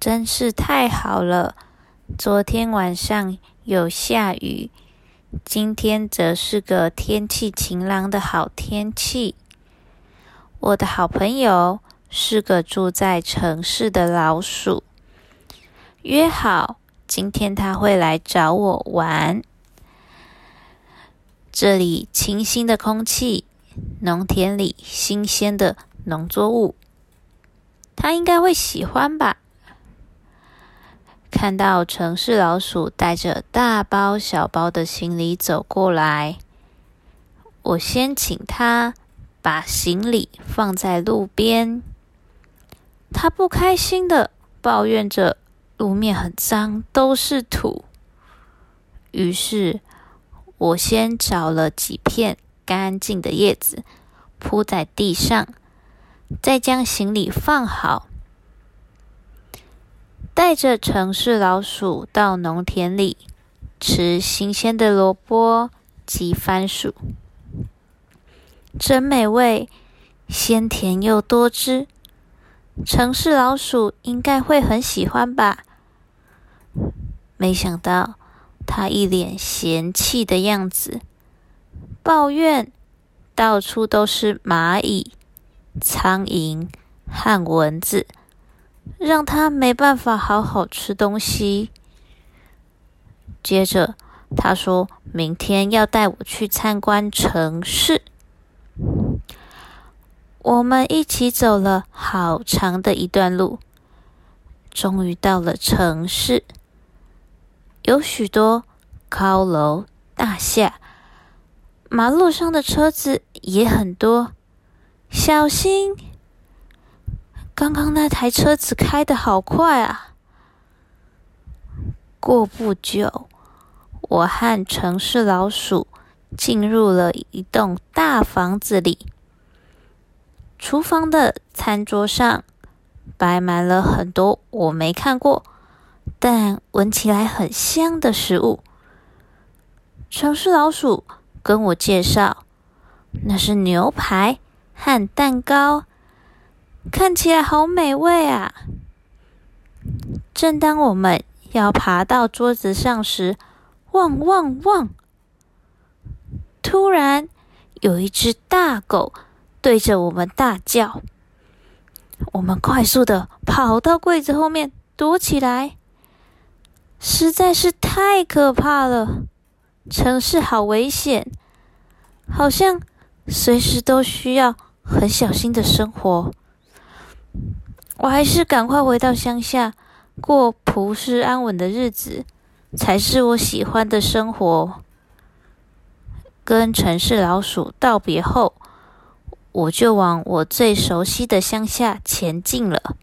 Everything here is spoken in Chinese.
真是太好了！昨天晚上有下雨，今天则是个天气晴朗的好天气。我的好朋友是个住在城市的老鼠，约好今天他会来找我玩。这里清新的空气，农田里新鲜的农作物，他应该会喜欢吧。看到城市老鼠带着大包小包的行李走过来，我先请他把行李放在路边。他不开心的抱怨着路面很脏，都是土。于是，我先找了几片干净的叶子铺在地上，再将行李放好。带着城市老鼠到农田里吃新鲜的萝卜及番薯，真美味，鲜甜又多汁。城市老鼠应该会很喜欢吧？没想到，它一脸嫌弃的样子，抱怨到处都是蚂蚁、苍蝇和蚊子。让他没办法好好吃东西。接着，他说明天要带我去参观城市。我们一起走了好长的一段路，终于到了城市。有许多高楼大厦，马路上的车子也很多，小心！刚刚那台车子开的好快啊！过不久，我和城市老鼠进入了一栋大房子里。厨房的餐桌上摆满了很多我没看过，但闻起来很香的食物。城市老鼠跟我介绍，那是牛排和蛋糕。看起来好美味啊！正当我们要爬到桌子上时，汪汪汪！突然有一只大狗对着我们大叫。我们快速的跑到柜子后面躲起来，实在是太可怕了。城市好危险，好像随时都需要很小心的生活。我还是赶快回到乡下，过朴实安稳的日子，才是我喜欢的生活。跟城市老鼠道别后，我就往我最熟悉的乡下前进了。